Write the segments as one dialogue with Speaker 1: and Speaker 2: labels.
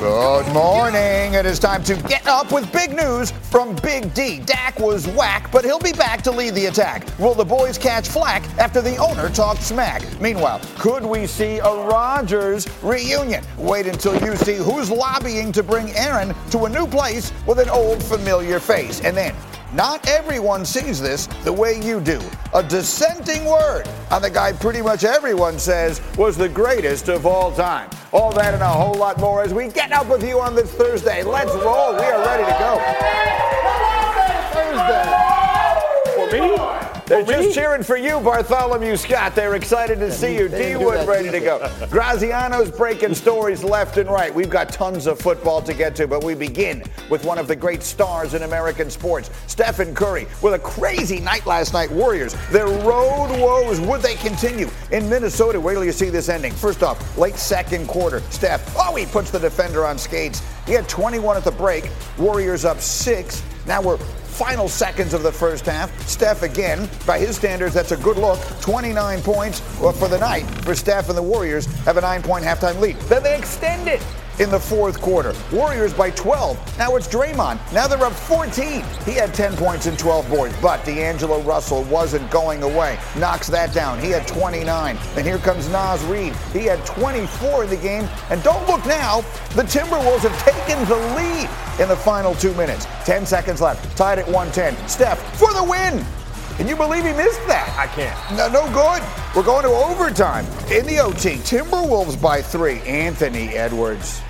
Speaker 1: Good morning. It is time to get up with big news from Big D. Dak was whack, but he'll be back to lead the attack. Will the boys catch flack after the owner talked smack? Meanwhile, could we see a Rodgers reunion? Wait until you see who's lobbying to bring Aaron to a new place with an old familiar face. And then not everyone sees this the way you do. A dissenting word on the guy pretty much everyone says was the greatest of all time. All that and a whole lot more as we get up with you on this Thursday. Let's roll. We are ready to go. Thursday. For me? They're just cheering for you, Bartholomew Scott. They're excited to see you. D Wood ready to go. Graziano's breaking stories left and right. We've got tons of football to get to, but we begin with one of the great stars in American sports, Stephen Curry, with a crazy night last night. Warriors, their road woes, would they continue? In Minnesota, wait till you see this ending. First off, late second quarter, Steph, oh, he puts the defender on skates. He had 21 at the break. Warriors up six. Now we're final seconds of the first half. Steph again, by his standards, that's a good look. 29 points for the night for Steph and the Warriors have a nine-point halftime lead. Then they extend it in the fourth quarter. Warriors by 12. Now it's Draymond. Now they're up 14. He had 10 points and 12 boards, but D'Angelo Russell wasn't going away. Knocks that down. He had 29. And here comes Naz Reid. He had 24 in the game. And don't look now, the Timberwolves have taken the lead in the final two minutes. 10 seconds left. Tied at 110. Steph for the win. Can you believe he missed that?
Speaker 2: I can't.
Speaker 1: No, no good. We're going to overtime in the OT. Timberwolves by three. Anthony Edwards.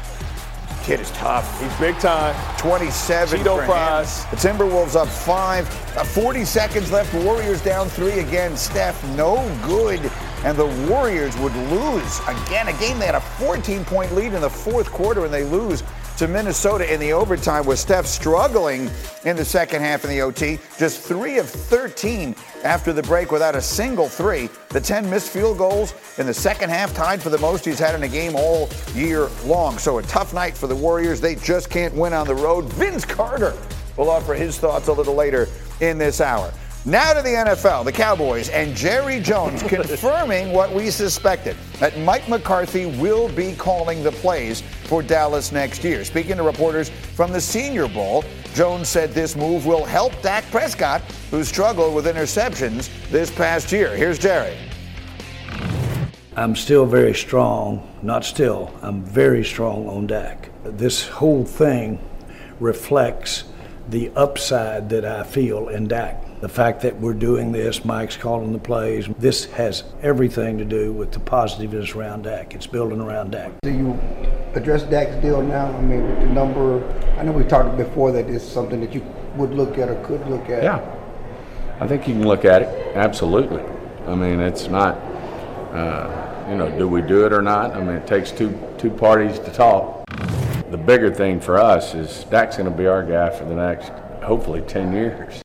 Speaker 1: Kid is tough.
Speaker 2: He's big time.
Speaker 1: 27.
Speaker 2: Cheeto fries.
Speaker 1: The Timberwolves up five. Uh, 40 seconds left. Warriors down three again. Steph, no good. And the Warriors would lose again. A game they had a 14 point lead in the fourth quarter, and they lose to Minnesota in the overtime with Steph struggling in the second half in the OT. Just three of 13 after the break without a single three. The 10 missed field goals in the second half tied for the most he's had in a game all year long. So a tough night for the Warriors. They just can't win on the road. Vince Carter will offer his thoughts a little later in this hour. Now to the NFL, the Cowboys, and Jerry Jones confirming what we suspected that Mike McCarthy will be calling the plays for Dallas next year. Speaking to reporters from the Senior Bowl, Jones said this move will help Dak Prescott, who struggled with interceptions this past year. Here's Jerry.
Speaker 3: I'm still very strong, not still, I'm very strong on Dak. This whole thing reflects the upside that I feel in Dak. The fact that we're doing this, Mike's calling the plays, this has everything to do with the positiveness around Dak. It's building around Dak.
Speaker 4: Do you address Dak's deal now? I mean, with the number, I know we talked before that it's something that you would look at or could look at.
Speaker 5: Yeah, I think you can look at it. Absolutely. I mean, it's not, uh, you know, do we do it or not? I mean, it takes two two parties to talk. The bigger thing for us is Dak's going to be our guy for the next, hopefully, ten years.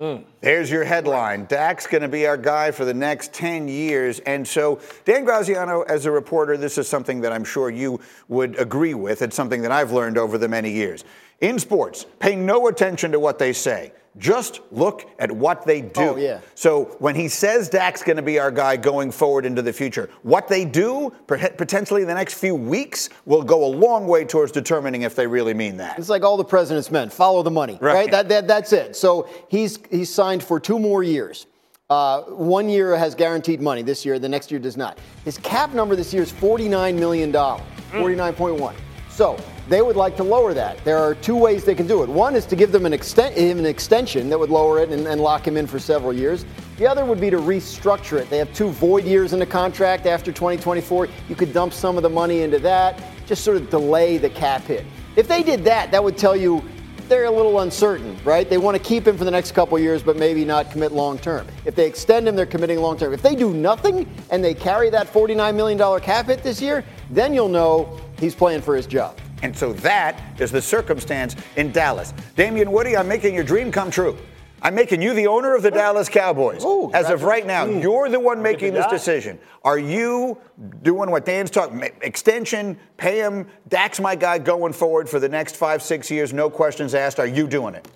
Speaker 1: Mm. There's your headline. Dak's going to be our guy for the next 10 years. And so, Dan Graziano, as a reporter, this is something that I'm sure you would agree with. It's something that I've learned over the many years. In sports, pay no attention to what they say. Just look at what they do.
Speaker 6: Oh, yeah.
Speaker 1: So when he says Dak's going to be our guy going forward into the future, what they do potentially in the next few weeks will go a long way towards determining if they really mean that.
Speaker 6: It's like all the president's men: follow the money, right? right? That, that, that's it. So he's he's signed for two more years. Uh, one year has guaranteed money. This year, the next year does not. His cap number this year is $49 million, mm. 49.1. So they would like to lower that. There are two ways they can do it. One is to give them an, exten- an extension that would lower it and, and, lock him in for several years. The other would be to restructure it. They have two void years in the contract after 2024. You could dump some of the money into that, just sort of delay the cap hit. If they did that, that would tell you they're a little uncertain, right? They want to keep him for the next couple years, but maybe not commit long term. If they extend him, they're committing long term. If they do nothing and they carry that $49 million cap hit this year, then you'll know he's playing for his job.
Speaker 1: And so that is the circumstance in Dallas. Damien Woody, I'm making your dream come true. I'm making you the owner of the Dallas Cowboys. Ooh, As of right now, ooh. you're the one making this decision. Are you doing what Dan's talking? Extension, pay him. Dak's my guy going forward for the next five, six years. No questions asked. Are you doing it?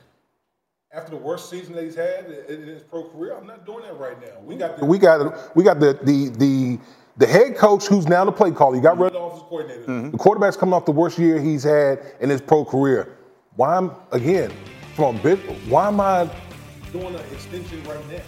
Speaker 7: After the worst season that he's had in his pro career, I'm not doing that right now. We got the, we got we got the the the The head coach, who's now the play caller, you got rid of the offensive coordinator. Mm-hmm. The quarterback's coming off the worst year he's had in his pro career. Why am again from a bit? Why am I doing an extension right now?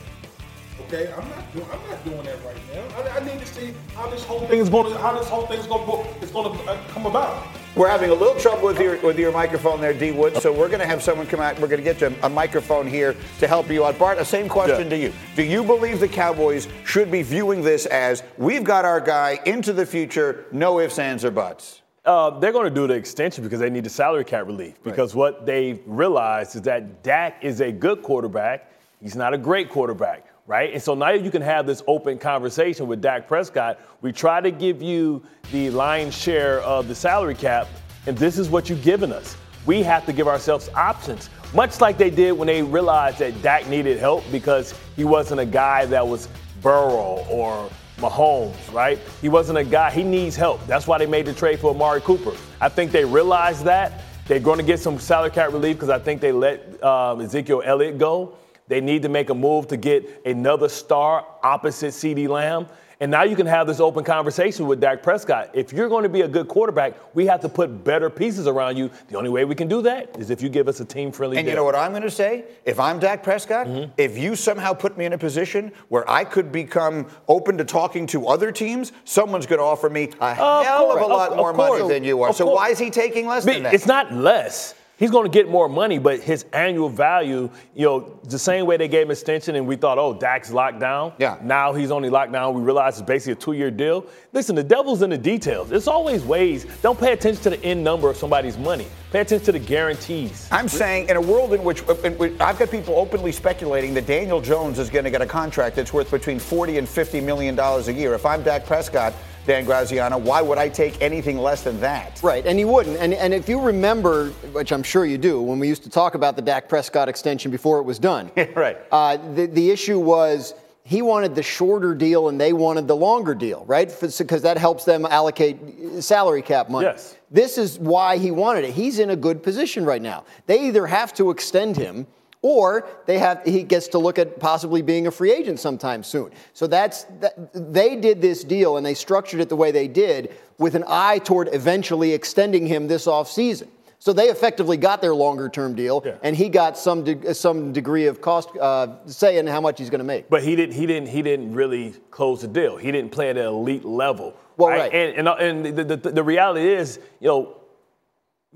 Speaker 7: Okay, I'm not doing. I'm not doing that right now. I, I need to see how this whole thing is going to. How this whole thing is going to. It's going to uh, come about.
Speaker 1: We're having a little trouble with your with your microphone there, D Wood. So we're going to have someone come out. We're going to get you a microphone here to help you out. Bart, the same question yeah. to you. Do you believe the Cowboys should be viewing this as we've got our guy into the future, no ifs, ands, or buts?
Speaker 2: Uh, they're going to do the extension because they need the salary cap relief. Because right. what they realized is that Dak is a good quarterback. He's not a great quarterback right? And so now you can have this open conversation with Dak Prescott. We try to give you the lion's share of the salary cap, and this is what you've given us. We have to give ourselves options, much like they did when they realized that Dak needed help because he wasn't a guy that was Burrow or Mahomes, right? He wasn't a guy, he needs help. That's why they made the trade for Amari Cooper. I think they realized that. They're going to get some salary cap relief because I think they let um, Ezekiel Elliott go. They need to make a move to get another star opposite CeeDee Lamb. And now you can have this open conversation with Dak Prescott. If you're going to be a good quarterback, we have to put better pieces around you. The only way we can do that is if you give us a team friendly.
Speaker 1: And deal. you know what I'm going to say? If I'm Dak Prescott, mm-hmm. if you somehow put me in a position where I could become open to talking to other teams, someone's going to offer me a uh, hell of, of a lot of, more of money than you are. So why is he taking less than that?
Speaker 2: It's not less he's going to get more money, but his annual value, you know, the same way they gave him extension and we thought, oh, Dak's locked down.
Speaker 1: Yeah.
Speaker 2: Now he's only locked down. We realize it's basically a two-year deal. Listen, the devil's in the details. There's always ways. Don't pay attention to the end number of somebody's money. Pay attention to the guarantees.
Speaker 1: I'm saying in a world in which, in which I've got people openly speculating that Daniel Jones is going to get a contract that's worth between 40 and 50 million dollars a year. If I'm Dak Prescott, Dan Graziano. Why would I take anything less than that?
Speaker 6: Right, and he wouldn't. And, and if you remember, which I'm sure you do, when we used to talk about the Dak Prescott extension before it was done,
Speaker 1: right?
Speaker 6: Uh, the, the issue was he wanted the shorter deal and they wanted the longer deal, right? Because that helps them allocate salary cap money.
Speaker 2: Yes.
Speaker 6: This is why he wanted it. He's in a good position right now. They either have to extend him or they have he gets to look at possibly being a free agent sometime soon. So that's that, they did this deal and they structured it the way they did with an eye toward eventually extending him this offseason. So they effectively got their longer term deal, yeah. and he got some de- some degree of cost uh, say in how much he's going to make.
Speaker 2: But he didn't he didn't he didn't really close the deal. He didn't play at an elite level.
Speaker 6: Well, right. right.
Speaker 2: And, and, and the, the, the reality is, you know,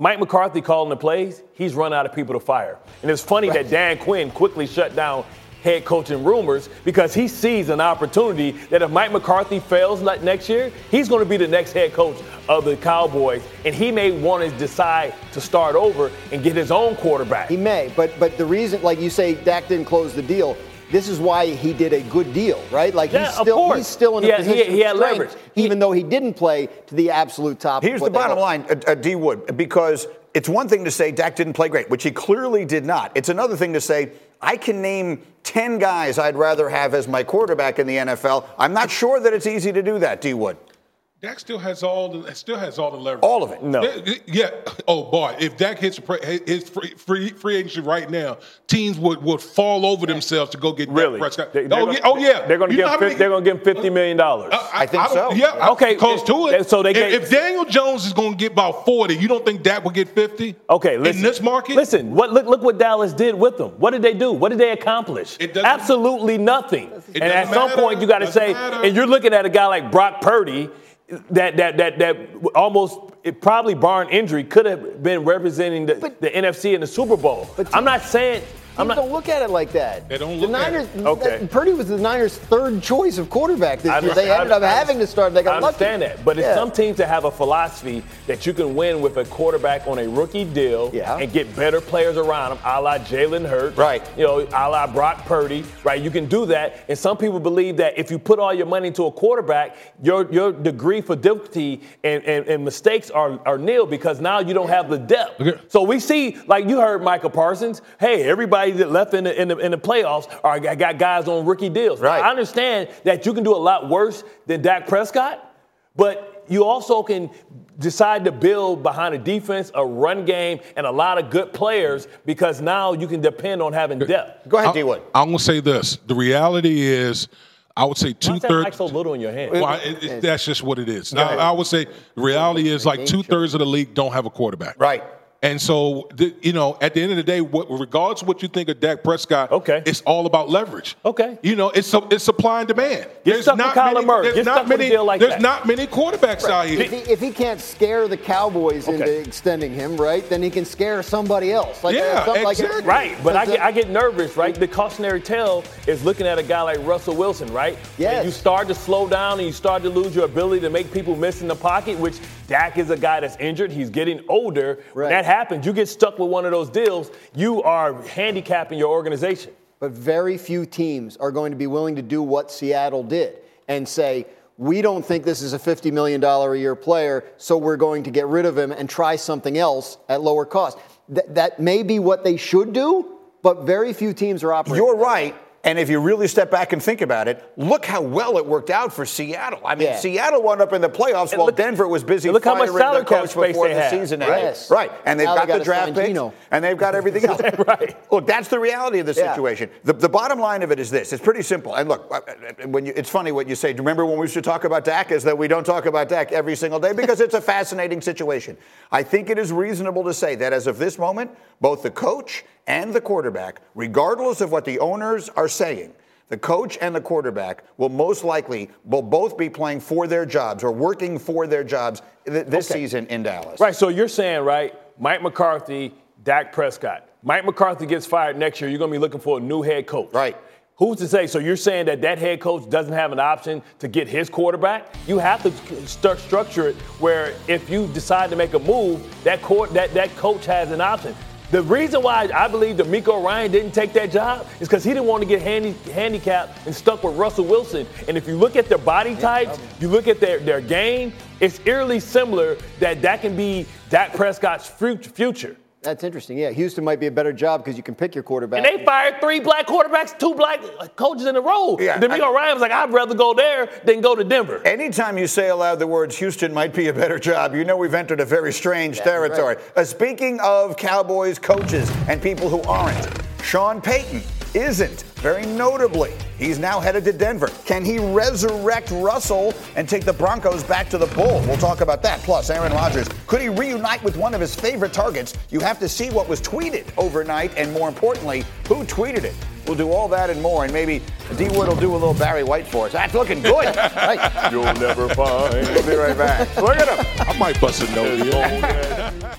Speaker 2: Mike McCarthy calling the plays, he's run out of people to fire. And it's funny right. that Dan Quinn quickly shut down head coaching rumors because he sees an opportunity that if Mike McCarthy fails next year, he's going to be the next head coach of the Cowboys, and he may want to decide to start over and get his own quarterback.
Speaker 6: He may, but but the reason, like you say, Dak didn't close the deal this is why he did a good deal, right? Like
Speaker 2: yeah,
Speaker 6: he's still he's still in a position
Speaker 2: he, he had leverage,
Speaker 6: even though he didn't play to the absolute top.
Speaker 1: Here's the bottom line, uh, uh, D Wood, because it's one thing to say Dak didn't play great, which he clearly did not. It's another thing to say I can name 10 guys I'd rather have as my quarterback in the NFL. I'm not sure that it's easy to do that, D Wood.
Speaker 7: Dak still has all the still has all the leverage.
Speaker 1: All of it.
Speaker 2: No.
Speaker 7: Yeah. Oh boy, if Dak hits his free free, free agency right now, teams would, would fall over themselves to go get
Speaker 2: really?
Speaker 7: Dak Prescott.
Speaker 2: They, oh, yeah, oh yeah. They're going to give many, they're going to give him fifty million dollars.
Speaker 1: Uh, I, I, think I so.
Speaker 7: Yeah.
Speaker 2: Okay.
Speaker 7: Close to it.
Speaker 2: So they get,
Speaker 7: if, if Daniel Jones is going to get about forty, you don't think Dak will get fifty?
Speaker 2: Okay. Listen,
Speaker 7: in this market.
Speaker 2: Listen. What look look what Dallas did with them. What did they do? What did they accomplish? Absolutely nothing. And at some point you got to say, matter. and you're looking at a guy like Brock Purdy that that that that almost it probably barring injury could have been representing the, but, the NFC in the Super Bowl. But I'm not saying
Speaker 6: I'm not, don't look at it like that.
Speaker 7: They don't
Speaker 6: the Niners,
Speaker 7: at it.
Speaker 6: Okay. Purdy was the Niners' third choice of quarterback this year. They ended up having to start. They got
Speaker 2: I understand
Speaker 6: lucky.
Speaker 2: that, but yeah. it's some teams that have a philosophy that you can win with a quarterback on a rookie deal
Speaker 6: yeah.
Speaker 2: and get better players around him, a la Jalen Hurts,
Speaker 1: right?
Speaker 2: You know, a la Brock Purdy, right? You can do that, and some people believe that if you put all your money into a quarterback, your your degree for difficulty and, and, and mistakes are, are nil because now you don't have the depth. Okay. So we see, like you heard Micah Parsons, hey, everybody that left in the, in the, in the playoffs are got guys on rookie deals.
Speaker 1: Right.
Speaker 2: I understand that you can do a lot worse than Dak Prescott, but you also can decide to build behind a defense, a run game, and a lot of good players because now you can depend on having depth.
Speaker 1: Go ahead, D Wood.
Speaker 7: I'm going to say this. The reality is, I would say two thirds.
Speaker 2: Like so little in your hand.
Speaker 7: Well, it, it, that's just what it is. Now, I would say the reality is like two thirds of the league don't have a quarterback.
Speaker 8: Right.
Speaker 7: And so, the, you know, at the end of the day, what, regardless of what you think of Dak Prescott,
Speaker 2: okay.
Speaker 7: it's all about leverage.
Speaker 2: Okay.
Speaker 7: You know, it's it's supply and demand.
Speaker 2: Get
Speaker 7: there's
Speaker 2: stuck
Speaker 7: not
Speaker 2: with Kyler
Speaker 7: many,
Speaker 2: Murray.
Speaker 7: There's not
Speaker 2: stuck with a
Speaker 7: many.
Speaker 2: deal like
Speaker 7: there's
Speaker 2: that.
Speaker 7: not many quarterbacks out here.
Speaker 6: If he, if he can't scare the Cowboys into extending him, right, then he can scare somebody else. Like,
Speaker 7: Yeah,
Speaker 6: something like
Speaker 7: exactly.
Speaker 2: Right, but I get. I get nervous, right? The cautionary tale is looking at a guy like Russell Wilson, right?
Speaker 6: Yes.
Speaker 2: When you start to slow down and you start to lose your ability to make people miss in the pocket, which Dak is a guy that's injured. He's getting older. When that happens, you get stuck with one of those deals, you are handicapping your organization.
Speaker 6: But very few teams are going to be willing to do what Seattle did and say, we don't think this is a $50 million a year player, so we're going to get rid of him and try something else at lower cost. Th- that may be what they should do, but very few teams are operating.
Speaker 8: You're right. And if you really step back and think about it, look how well it worked out for Seattle. I mean,
Speaker 6: Yeah.
Speaker 8: Seattle wound up in the playoffs
Speaker 2: And
Speaker 8: while
Speaker 2: look-
Speaker 8: Denver was busy
Speaker 2: look how much
Speaker 8: firing
Speaker 2: salary
Speaker 8: the
Speaker 2: cap
Speaker 8: coach before the
Speaker 2: have.
Speaker 8: season
Speaker 6: Right.
Speaker 8: ended.
Speaker 6: Yes.
Speaker 8: Right. And they've
Speaker 6: Now they
Speaker 8: got the draft picks,
Speaker 6: Geno.
Speaker 8: and they've got everything else.
Speaker 2: Right.
Speaker 8: Look, that's the reality of the
Speaker 6: Yeah.
Speaker 8: situation. The, the bottom line of it is this: it's pretty simple. And look, uh, when you, it's funny what you say. Do you remember when we used to talk about Dak? Is that we don't talk about Dak every single day because it's a fascinating situation. I think it is reasonable to say that as of this moment, both the coach and the quarterback, regardless of what the owners are saying. The coach and the quarterback will most likely will both be playing for their jobs or working for their jobs th- this
Speaker 2: Okay.
Speaker 8: season in Dallas.
Speaker 2: Right, so you're saying, right, Mike McCarthy, Dak Prescott. Mike McCarthy gets fired next year, you're going to be looking for a new head coach.
Speaker 8: Right.
Speaker 2: Who's to say? So you're saying that that head coach doesn't have an option to get his quarterback? You have to st- structure it where if you decide to make a move, that court that that coach has an option. The reason why I believe that Miko Ryan didn't take that job is because he didn't want to get handy, handicapped and stuck with Russell Wilson. And if you look at their body types, you look at their, their game, it's eerily similar that that can be Dak Prescott's future.
Speaker 6: That's interesting. Yeah, Houston might be a better job because you can pick your quarterback.
Speaker 2: And they fired three black quarterbacks, two black coaches in a row.
Speaker 8: Yeah,
Speaker 2: DeMeco
Speaker 8: I-
Speaker 2: Ryan was like, I'd rather go there than go to Denver.
Speaker 8: Anytime you say aloud the words Houston might be a better job, you know we've entered a very strange territory. Uh, speaking of Cowboys coaches and people who aren't, Sean Payton isn't. Very notably, he's now headed to Denver. Can he resurrect Russell and take the Broncos back to the bowl? We'll talk about that. Plus, Aaron Rodgers, could he reunite with one of his favorite targets? You have to see what was tweeted overnight, and more importantly, who tweeted it. We'll do all that and more, and maybe D Wood will do a little Barry White for us. That's looking good. Right.
Speaker 2: You'll never find.
Speaker 8: We'll be right back. Look at him.
Speaker 7: I might bust a nose.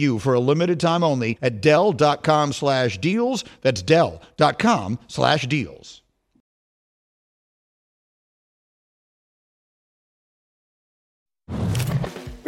Speaker 9: you for a limited time only at Dell.com slash deals. That's Dell.com slash deals.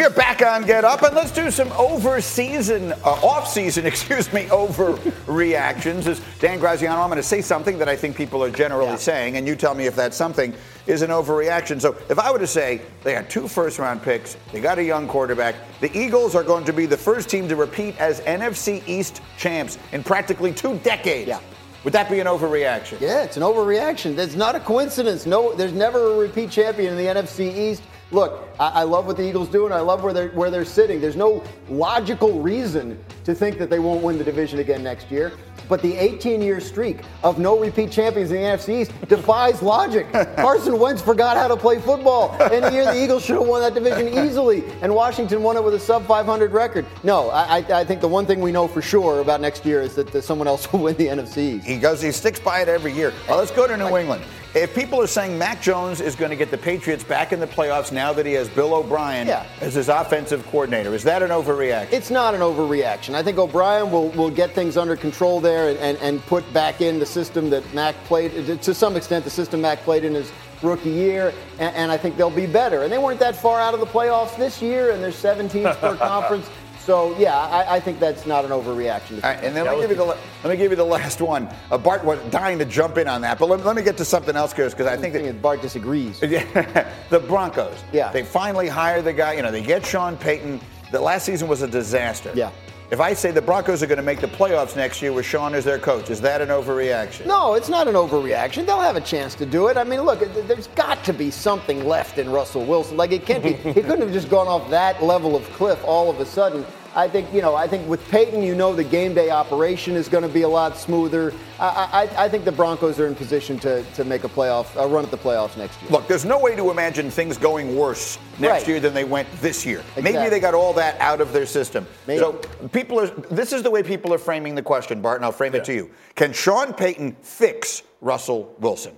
Speaker 1: We are back on Get Up, and let's do some over-season, uh, off-season, excuse me, overreactions. As Dan Graziano, I'm going to say something that I think people are generally yeah. saying, and you tell me if that something is an overreaction. So if I were to say they had two first-round picks, they got a young quarterback, the Eagles are going to be the first team to repeat as NFC East champs in practically two decades.
Speaker 6: Yeah.
Speaker 1: Would that be an overreaction?
Speaker 6: Yeah, it's an overreaction. That's not a coincidence. No, there's never a repeat champion in the NFC East look, I, I, love what the Eagles do, and I love where they're where they're sitting. There's no logical reason to think that they won't win the division again next year. But the 18-year streak of no repeat champions in the NFC East defies logic. Carson Wentz forgot how to play football, and the year the Eagles should have won that division easily, and Washington won it with a sub 500 record. No, I, I think the one thing we know for sure about next year is that someone else will win the NFC East.
Speaker 1: He goes, he sticks by it every year. Well, let's go to New England. If people are saying Mac Jones is going to get the Patriots back in the playoffs now that he has Bill O'Brien yeah. as his offensive coordinator, is that an overreaction?
Speaker 6: It's not an overreaction. I think O'Brien will, will get things under control there and, and, and put back in the system that Mac played, to some extent, the system Mac played in his rookie year, and, and I think they'll be better. And they weren't that far out of the playoffs this year, and there's 7 teams per conference. So yeah, I, I, think that's not an overreaction.
Speaker 1: and then let me, give you the, let me give you the last one. Uh, Bart was dying to jump in on that, but let, let me get to something else, Chris, because I think that
Speaker 6: Bart disagrees.
Speaker 1: the Broncos.
Speaker 6: Yeah.
Speaker 1: They finally hire the guy. You know, they get Sean Payton. The last season was a disaster.
Speaker 6: Yeah.
Speaker 1: If I say the Broncos are going to make the playoffs next year with Sean as their coach, is that an overreaction?
Speaker 6: No, it's not an overreaction. They'll have a chance to do it. I mean, look, there's got to be something left in Russell Wilson. Like it can't be. he couldn't have just gone off that level of cliff all of a sudden. I think, you know, I think with Payton, you know the game day operation is going to be a lot smoother. I, I, I, think the Broncos are in position to, to make a playoff, a run at the playoffs next year.
Speaker 1: Look, there's no way to imagine things going worse next right. year than they went this year. Exactly. Maybe they got all that out of their system. Maybe. So people are, this is the way people are framing the question, Bart, and I'll frame yeah. it to you. Can Sean Payton fix Russell Wilson?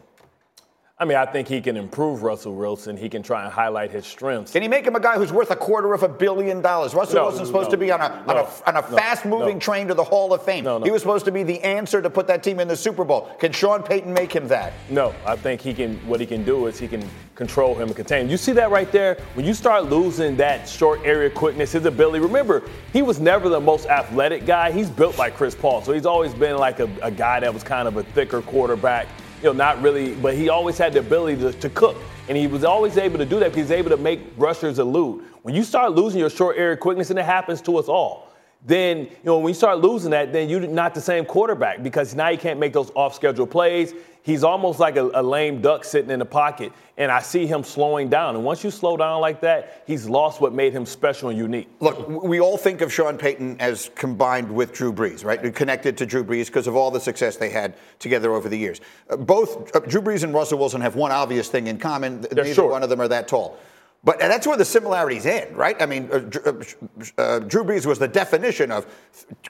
Speaker 2: I mean, I think he can improve Russell Wilson. He can try and highlight his strengths.
Speaker 1: Can he make him a guy who's worth a quarter of a billion dollars? Russell no, Wilson's supposed no, to be on a, no, on a, on a fast-moving train to the Hall of Fame. He was supposed to be the answer to put that team in the Super Bowl. Can Sean Payton make him that?
Speaker 2: No, I think he can. What he can do is he can control him and contain. Him. You see that right there? When you start losing that short area quickness, his ability. Remember, he was never the most athletic guy. He's built like Chris Paul, so he's always been like a, a guy that was kind of a thicker quarterback you know, not really, but he always had the ability to, to cook. And he was always able to do that because he's able to make rushers elude. When you start losing your short area quickness, and it happens to us all, then you know when you start losing that, then you're not the same quarterback because now you can't make those off-schedule plays. He's almost like a, a, lame duck sitting in the pocket, and I see him slowing down. And once you slow down like that, he's lost what made him special and unique.
Speaker 1: Look, we all think of Sean Payton as combined with Drew Brees, right? Connected to Drew Brees because of all the success they had together over the years. Uh, both uh, Drew Brees and Russell Wilson have one obvious thing in common:
Speaker 2: They're
Speaker 1: neither
Speaker 2: short.
Speaker 1: one of them are that tall. But that's where the similarities end, right? I mean, uh, uh, uh, Drew Brees was the definition of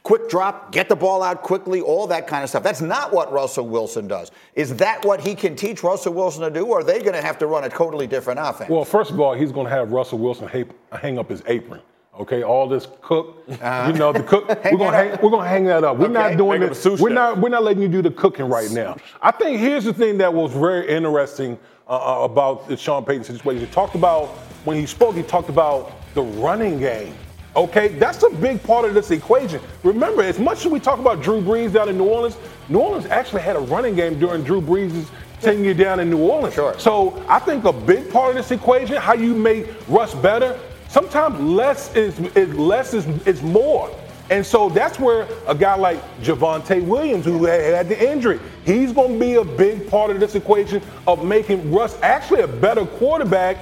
Speaker 1: quick drop, get the ball out quickly, all that kind of stuff. That's not what Russell Wilson does. Is that what he can teach Russell Wilson to do, or are they going to have to run a totally different offense?
Speaker 7: Well, first of all, he's going to have Russell Wilson hang up his apron. Okay, all this cook, uh-huh. you know, the cook. we're gonna hang, we're gonna hang that up. We're okay. not doing this. We're not we're not letting you do the cooking right now. I think here's the thing that was very interesting uh, uh, about the Sean Payton situation. He talked about when he spoke, he talked about the running game. Okay, that's a big part of this equation. Remember, as much as we talk about Drew Brees down in New Orleans, New Orleans actually had a running game during Drew Brees' tenure down in New Orleans.
Speaker 1: Sure.
Speaker 7: So I think a big part of this equation, how you make Russ better, sometimes less is, is less is, is more. And so that's where a guy like Javonte Williams, who had the injury, he's going to be a big part of this equation of making Russ actually a better quarterback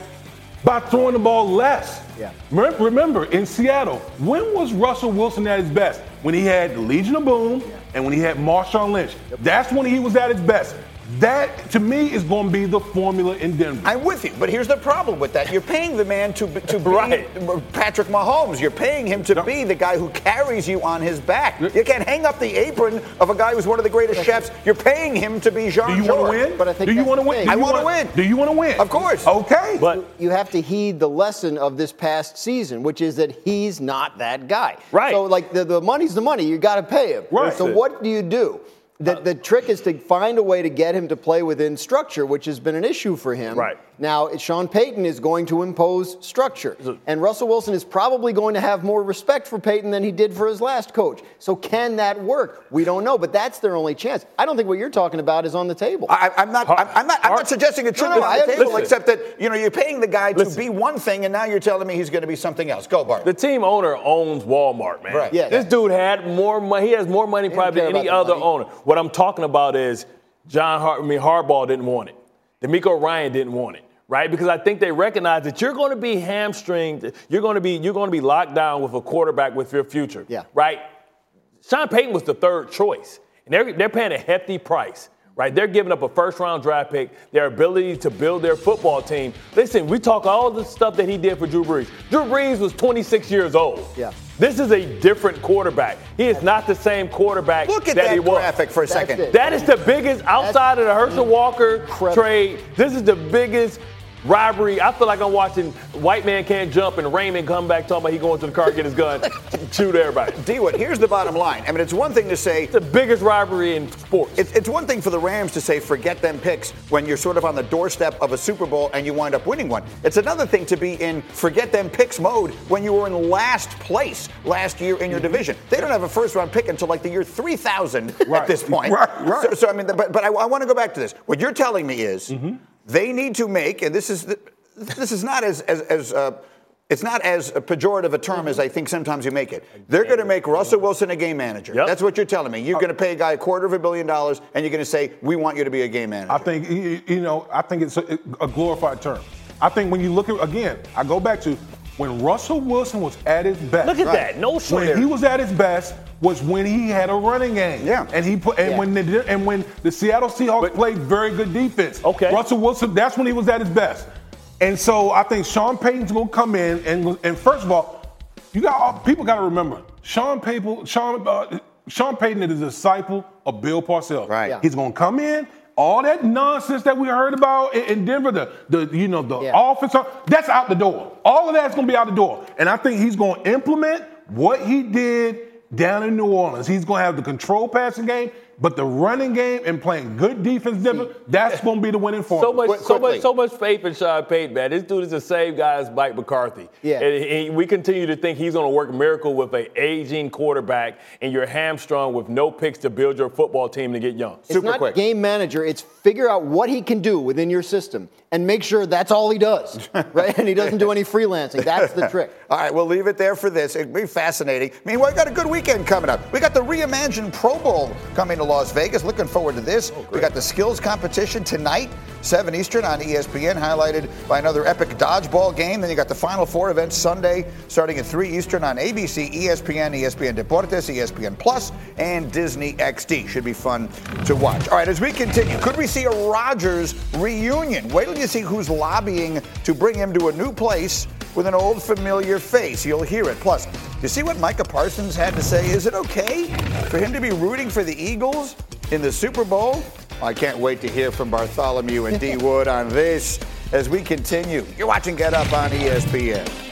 Speaker 7: by throwing the ball less.
Speaker 6: Yeah.
Speaker 7: Remember, remember, in Seattle, when was Russell Wilson at his best? When he had the Legion of Boom and when he had Marshawn Lynch. That's when he was at his best. That to me is going to be the formula in Denver.
Speaker 1: I'm with you, but here's the problem with that: you're paying the man to to be
Speaker 2: Right.
Speaker 1: Patrick Mahomes. You're paying him to be the guy who carries you on his back. You can't hang up the apron of a guy who's one of the greatest chefs. You're paying him to be Jean.
Speaker 7: Do you want to win?
Speaker 6: But I think
Speaker 7: do you want to win? Do
Speaker 1: I
Speaker 7: you
Speaker 1: wanna
Speaker 7: wanna-
Speaker 1: win.
Speaker 7: Do you want to win?
Speaker 1: Of course.
Speaker 7: Okay.
Speaker 2: But
Speaker 6: you have to heed the lesson of this past season, which is that he's not that guy.
Speaker 2: Right.
Speaker 6: So, like, the, the money's the money. You got to pay him.
Speaker 7: Right.
Speaker 6: So, what do you do? The, the trick is to find a way to get him to play within structure, which has been an issue for him.
Speaker 2: Right.
Speaker 6: Now, Sean Payton is going to impose structure. And Russell Wilson is probably going to have more respect for Payton than he did for his last coach. So, can that work? We don't know, but that's their only chance. I don't think what you're talking about is on the table.
Speaker 1: I, I'm not. I'm, I'm not. I'm not suggesting it should
Speaker 6: No,
Speaker 1: be
Speaker 6: no,
Speaker 1: on the table,
Speaker 6: listen.
Speaker 1: except that you know you're paying the guy to
Speaker 2: Listen.
Speaker 1: be one thing, and now you're telling me he's going to be something else. Go, Bart.
Speaker 2: the team owner owns Walmart, man.
Speaker 1: Right.
Speaker 6: Yeah.
Speaker 2: This dude had more money. He has more money probably than any other
Speaker 6: money.
Speaker 2: owner. What I'm talking about is John Har- I mean Harbaugh didn't want it. DeMeco Ryan didn't want it. Right? Because I think they recognize that you're going to be hamstringed. You're going to be you're going to be locked down with a quarterback with your future.
Speaker 6: Yeah.
Speaker 2: Right? Sean Payton was the third choice, and they're, they're paying a hefty price. Right, they're giving up a first-round draft pick, their ability to build their football team. Listen, we talk all the stuff that he did for Drew Brees. Drew Brees was 26 years old.
Speaker 6: Yeah.
Speaker 2: This is a different quarterback. He is not the same quarterback
Speaker 1: Look at
Speaker 2: that,
Speaker 1: that
Speaker 2: he was.
Speaker 1: graphic for a
Speaker 6: That's
Speaker 1: second.
Speaker 6: it.
Speaker 2: That is the biggest outside of the Herschel Walker
Speaker 6: Incredible.
Speaker 2: trade. This is the biggest robbery. I feel like I'm watching White Man Can't Jump and Raymond come back talking about he going to the car, get his gun, shoot everybody.
Speaker 1: D-Wood, here's the bottom line. I mean, it's one thing to say
Speaker 2: It's the biggest robbery in sports.
Speaker 1: It's, it's one thing for the Rams to say, forget them picks when you're sort of on the doorstep of a Super Bowl and you wind up winning one. It's another thing to be in forget them picks mode when you were in last place last year in your mm-hmm. division. They don't have a first round pick until like the year 3000 at this point.
Speaker 7: Right, right.
Speaker 1: So, so, I mean, but, but I, I want to go back to this. What you're telling me is mm-hmm. They need to make, and this is, the, this is not as, as, as uh, it's not as pejorative a term as I think sometimes you make it. They're going to make Russell Wilson a game manager.
Speaker 2: Yep.
Speaker 1: That's what you're telling me. You're going to pay a guy a quarter of a billion dollars, and you're going to say, "We want you to be a game manager."
Speaker 7: I think you you know. I think it's a, a glorified term. I think when you look at again, I go back to when Russell Wilson was at his best.
Speaker 2: Look at that. No short
Speaker 7: When he was at his best was when he had a running game.
Speaker 1: Yeah.
Speaker 7: And he put and
Speaker 6: Yeah.
Speaker 7: when the and when the Seattle Seahawks
Speaker 2: But-
Speaker 7: played very good defense.
Speaker 2: Okay.
Speaker 7: Russell Wilson. That's when he was at his best. And so I think Sean Payton's gonna come in and and first of all, you got people got to remember Sean Payton. Sean uh, Sean Payton is a disciple of Bill Parcells.
Speaker 1: Right.
Speaker 6: Yeah.
Speaker 7: He's gonna come in. All that nonsense that we heard about in, in Denver, the, the you know the
Speaker 6: Yeah.
Speaker 7: offense, that's out the door. All of that's gonna be out the door. And I think he's gonna implement what he did down in New Orleans. He's gonna have the control passing game, but the running game and playing good defense, Denver, that's gonna be the winning formula.
Speaker 2: So much,
Speaker 1: Quick-
Speaker 2: so much, so much faith in Sean Payton, man. This dude is the same guy as Mike McCarthy.
Speaker 6: Yeah.
Speaker 2: And, he- we continue to think he's going to work a miracle with an aging quarterback, and you're hamstrung with no picks to build your football team to get young.
Speaker 6: It's
Speaker 1: Super
Speaker 6: not
Speaker 1: quick.
Speaker 6: game manager. It's figure out what he can do within your system and make sure that's all he does, right? And he doesn't do any freelancing. That's the trick.
Speaker 1: All right, we'll leave it there for this. It'll be fascinating. Meanwhile, we got a good weekend coming up. We got the reimagined Pro Bowl coming to Las Vegas. Looking forward to this. Oh, we got the skills competition tonight, 7 Eastern on ESPN, highlighted by another epic dodgeball game. Then you got the Final Four event Sunday, starting at 3 Eastern on ABC, ESPN, ESPN Deportes, ESPN Plus, and Disney XD. Should be fun to watch. All right, as we continue, could we see a Rodgers reunion? Wait till you see who's lobbying to bring him to a new place with an old familiar face. You'll hear it. Plus, you see what Micah Parsons had to say? Is it okay for him to be rooting for the Eagles in the Super Bowl? I can't wait to hear from Bartholomew and D Wood on this as we continue. You're watching Get Up on ESPN.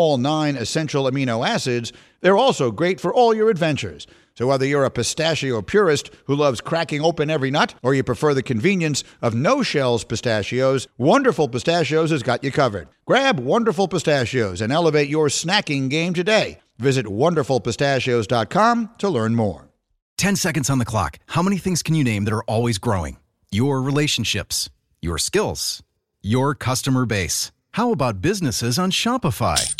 Speaker 9: all nine essential amino acids, they're also great for all your adventures. So whether you're a pistachio purist who loves cracking open every nut, or you prefer the convenience of no shells pistachios, Wonderful Pistachios has got you covered. Grab Wonderful Pistachios and elevate your snacking game today. Visit wonderfulpistachios.com to learn more.
Speaker 10: 10 seconds on the clock. How many things can you name that are always growing? Your relationships, your skills, your customer base. How about businesses on Shopify?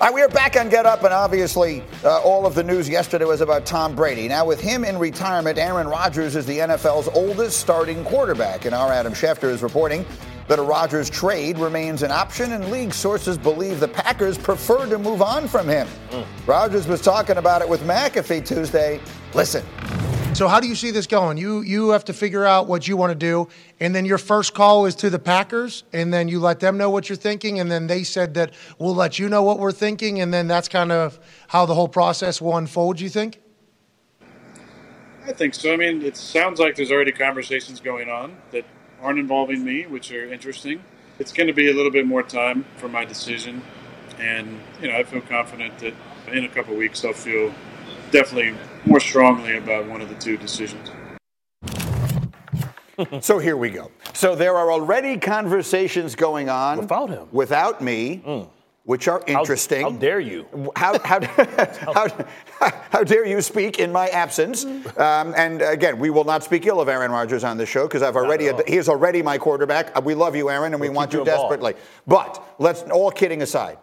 Speaker 1: All right, we are back on Get Up, and obviously, uh, all of the news yesterday was about Tom Brady. Now, with him in retirement, Aaron Rodgers is the NFL's oldest starting quarterback, and our Adam Schefter is reporting that a Rodgers trade remains an option, and league sources believe the Packers prefer to move on from him. Rodgers was talking about it with McAfee Tuesday. Listen.
Speaker 11: So how do you see this going? You you have to figure out what you want to do, and then your first call is to the Packers, and then you let them know what you're thinking, and then they said that we'll let you know what we're thinking, and then that's kind of how the whole process will unfold. You think?
Speaker 12: I think so. I mean, it sounds like there's already conversations going on that aren't involving me, which are interesting. It's going to be a little bit more time for my decision, and you know, I feel confident that in a couple of weeks I'll feel definitely more strongly about one of the two decisions.
Speaker 1: so here we go. So there are already conversations going on
Speaker 2: Without him.
Speaker 1: without me, which are interesting.
Speaker 2: How dare you?
Speaker 1: How, how, how, how dare you speak in my absence? Um, and again, we will not speak ill of Aaron Rodgers on this show because I've already he is already my quarterback. Uh, We love you, Aaron, and we
Speaker 2: We'll
Speaker 1: want you
Speaker 2: you involved.
Speaker 1: desperately. But let's all kidding aside.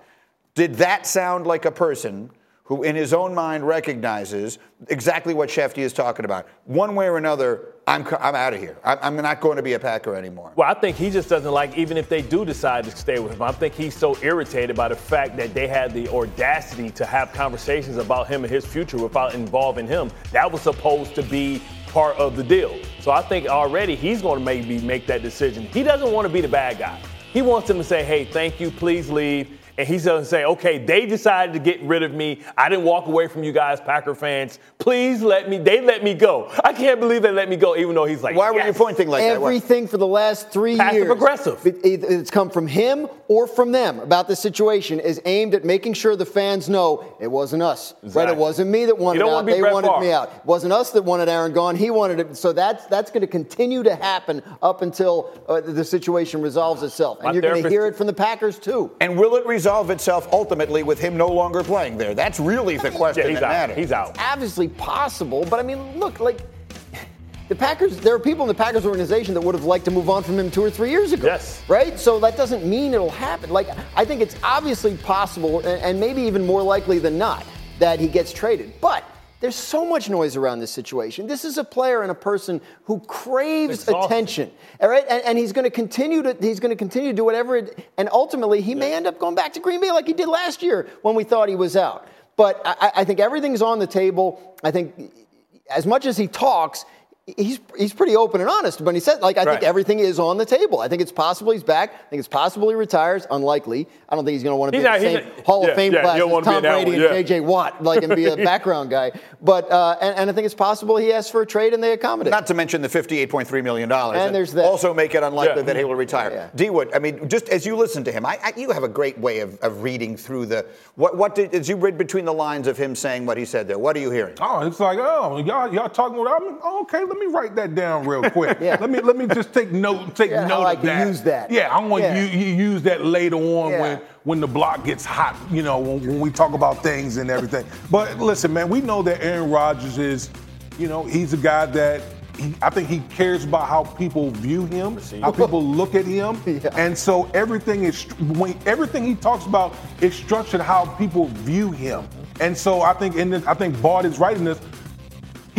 Speaker 1: Did that sound like a person who, in his own mind, recognizes exactly what Schefty is talking about? One way or another, I'm, I'm out of here. I'm, I'm not going to be a Packer anymore.
Speaker 2: Well, I think he just doesn't like, even if they do decide to stay with him, I think he's so irritated by the fact that they had the audacity to have conversations about him and his future without involving him. That was supposed to be part of the deal. So I think already he's going to maybe make that decision. He doesn't want to be the bad guy. He wants them to say, hey, thank you, please leave. And he's going to say, okay, they decided to get rid of me. I didn't walk away from you guys, Packer fans. Please let me, they let me go. I can't believe they let me go, even though he's like,
Speaker 1: Why were you pointing like that?
Speaker 6: Everything for the last three
Speaker 2: Passive
Speaker 6: years,
Speaker 2: aggressive.
Speaker 6: it- it- it's come from him or from them about the situation is aimed at making sure the fans know it wasn't us, right? It wasn't me that wanted
Speaker 2: You
Speaker 6: out.
Speaker 2: wanna
Speaker 6: They
Speaker 2: Brett
Speaker 6: wanted
Speaker 2: Favre.
Speaker 6: me out. It wasn't us that wanted Aaron gone. He wanted it. So that's that's going to continue to happen up until uh, the situation resolves itself. And
Speaker 2: My
Speaker 6: you're going to hear it from the Packers too.
Speaker 1: And will it resolve itself ultimately with him no longer playing there? That's really the question
Speaker 2: Yeah, he's
Speaker 1: that
Speaker 2: out.
Speaker 1: matters.
Speaker 2: He's out.
Speaker 6: obviously possible, but I mean, look, like the Packers, there are people in the Packers organization that would have liked to move on from him two or three years ago.
Speaker 2: Yes.
Speaker 6: Right? So that doesn't mean it'll happen. Like, I think it's obviously possible, and, and maybe even more likely than not, that he gets traded. But there's so much noise around this situation. This is a player and a person who craves
Speaker 2: Exhausting.
Speaker 6: attention. All right, and, and he's going to continue to he's going to continue to do whatever, it, and ultimately he may end up going back to Green Bay like he did last year when we thought he was out. But I, I think everything's on the table. I think as much as he talks, he's he's pretty open and honest. But he said, like, I
Speaker 2: Right.
Speaker 6: think everything is on the table. I think it's possible he's back. I think it's possible he retires. Unlikely. I don't think he's going to want to be
Speaker 2: He's
Speaker 6: in
Speaker 2: not-
Speaker 6: the same
Speaker 2: not-
Speaker 6: Hall
Speaker 2: yeah,
Speaker 6: of Fame
Speaker 2: yeah,
Speaker 6: class as
Speaker 2: wanna be in
Speaker 6: Tom Brady and
Speaker 2: yeah.
Speaker 6: J.J. Watt, like, and be a background guy. But uh, and, and I think it's possible he asks for a trade and they accommodate.
Speaker 1: Not to mention the $58.3 million.
Speaker 6: And there's that.
Speaker 1: Also make it unlikely
Speaker 2: Yeah.
Speaker 1: that he will retire.
Speaker 6: Yeah.
Speaker 1: D-Wood, I mean, just as you listen to him, I, I, you have a great way of, of reading through the, what, what did, as you read between the lines of him saying what he said there, what are you hearing?
Speaker 7: Oh, it's like, oh, y'all, y'all talking about, I'm, oh, okay, let me me write that down real quick.
Speaker 6: Yeah.
Speaker 7: Let me let me just take note take
Speaker 6: Yeah,
Speaker 7: note
Speaker 6: how I
Speaker 7: of
Speaker 6: can
Speaker 7: that.
Speaker 6: use that.
Speaker 7: Yeah, I want
Speaker 6: Yeah.
Speaker 7: you you use that later on
Speaker 6: Yeah.
Speaker 7: when when the block gets hot. You know when, when we talk about things and everything. but listen, man, we know that Aaron Rodgers is, you know, he's a guy that. He, I think he cares about how people view him, how people look at him, and so everything is when everything he talks about is structured how people view him. And so I think in this, I think Bart is right in this.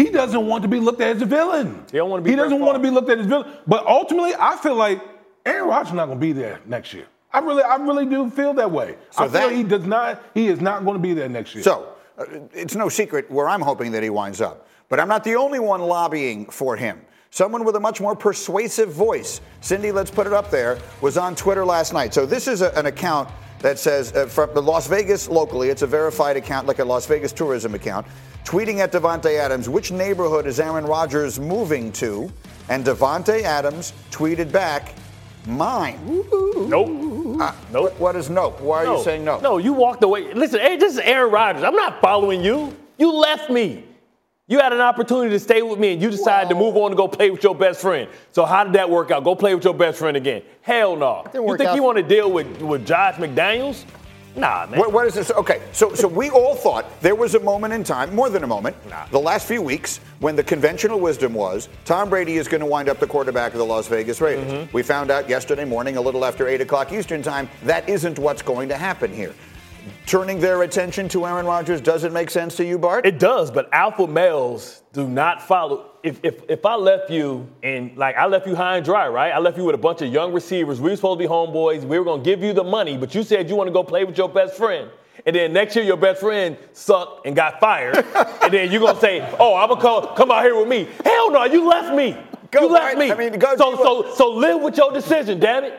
Speaker 7: He doesn't want to be looked at as a villain.
Speaker 2: He don't want to be.
Speaker 7: He doesn't want to be looked at as villain. But ultimately, I feel like Aaron Rodgers not going to be there next year. I really, I really do feel that way.
Speaker 1: So
Speaker 7: I feel
Speaker 1: that-
Speaker 7: he does not. He is not going to be there next year.
Speaker 1: So uh, it's no secret where I'm hoping that he winds up. But I'm not the only one lobbying for him. Someone with a much more persuasive voice, Cindy, let's put it up there, was on Twitter last night. So this is a, an account that says uh, from the Las Vegas locally, it's a verified account, like a Las Vegas tourism account, tweeting at Davante Adams, which neighborhood is Aaron Rodgers moving to? And Davante Adams tweeted back, mine.
Speaker 2: Nope.
Speaker 1: Uh,
Speaker 2: Nope.
Speaker 1: What is nope? Why are
Speaker 2: no.
Speaker 1: you saying no?
Speaker 2: No, you walked away. Listen, hey, this is Aaron Rodgers. I'm not following you. You left me. You had an opportunity to stay with me, and you decided to move on to go play with your best friend. So how did that work out? Go play with your best friend again? Hell no.
Speaker 6: Didn't
Speaker 2: You
Speaker 6: work
Speaker 2: think
Speaker 6: out.
Speaker 2: you want to deal with with Josh McDaniels? Nah, man.
Speaker 1: What, what is this? Okay, so so we all thought there was a moment in time, more than a moment, the last few weeks, when the conventional wisdom was Tom Brady is going to wind up the quarterback of the Las Vegas Raiders.
Speaker 2: Mm-hmm.
Speaker 1: We found out yesterday morning, a little after 8 o'clock Eastern time, that isn't what's going to happen here. Turning their attention to Aaron Rodgers doesn't make sense to you, Bart?
Speaker 2: It does, but alpha males do not follow. If, if, if I left you and like I left you high and dry, right? I left you with a bunch of young receivers. We were supposed to be homeboys. We were gonna give you the money, but you said you want to go play with your best friend. And then next year your best friend sucked and got fired. and then you're gonna say, Oh, I'm gonna come, come out here with me. Hell no, you left me.
Speaker 1: Go,
Speaker 2: you left
Speaker 1: Bart.
Speaker 2: me.
Speaker 1: I mean, go-
Speaker 2: so so so live with your decision, damn it.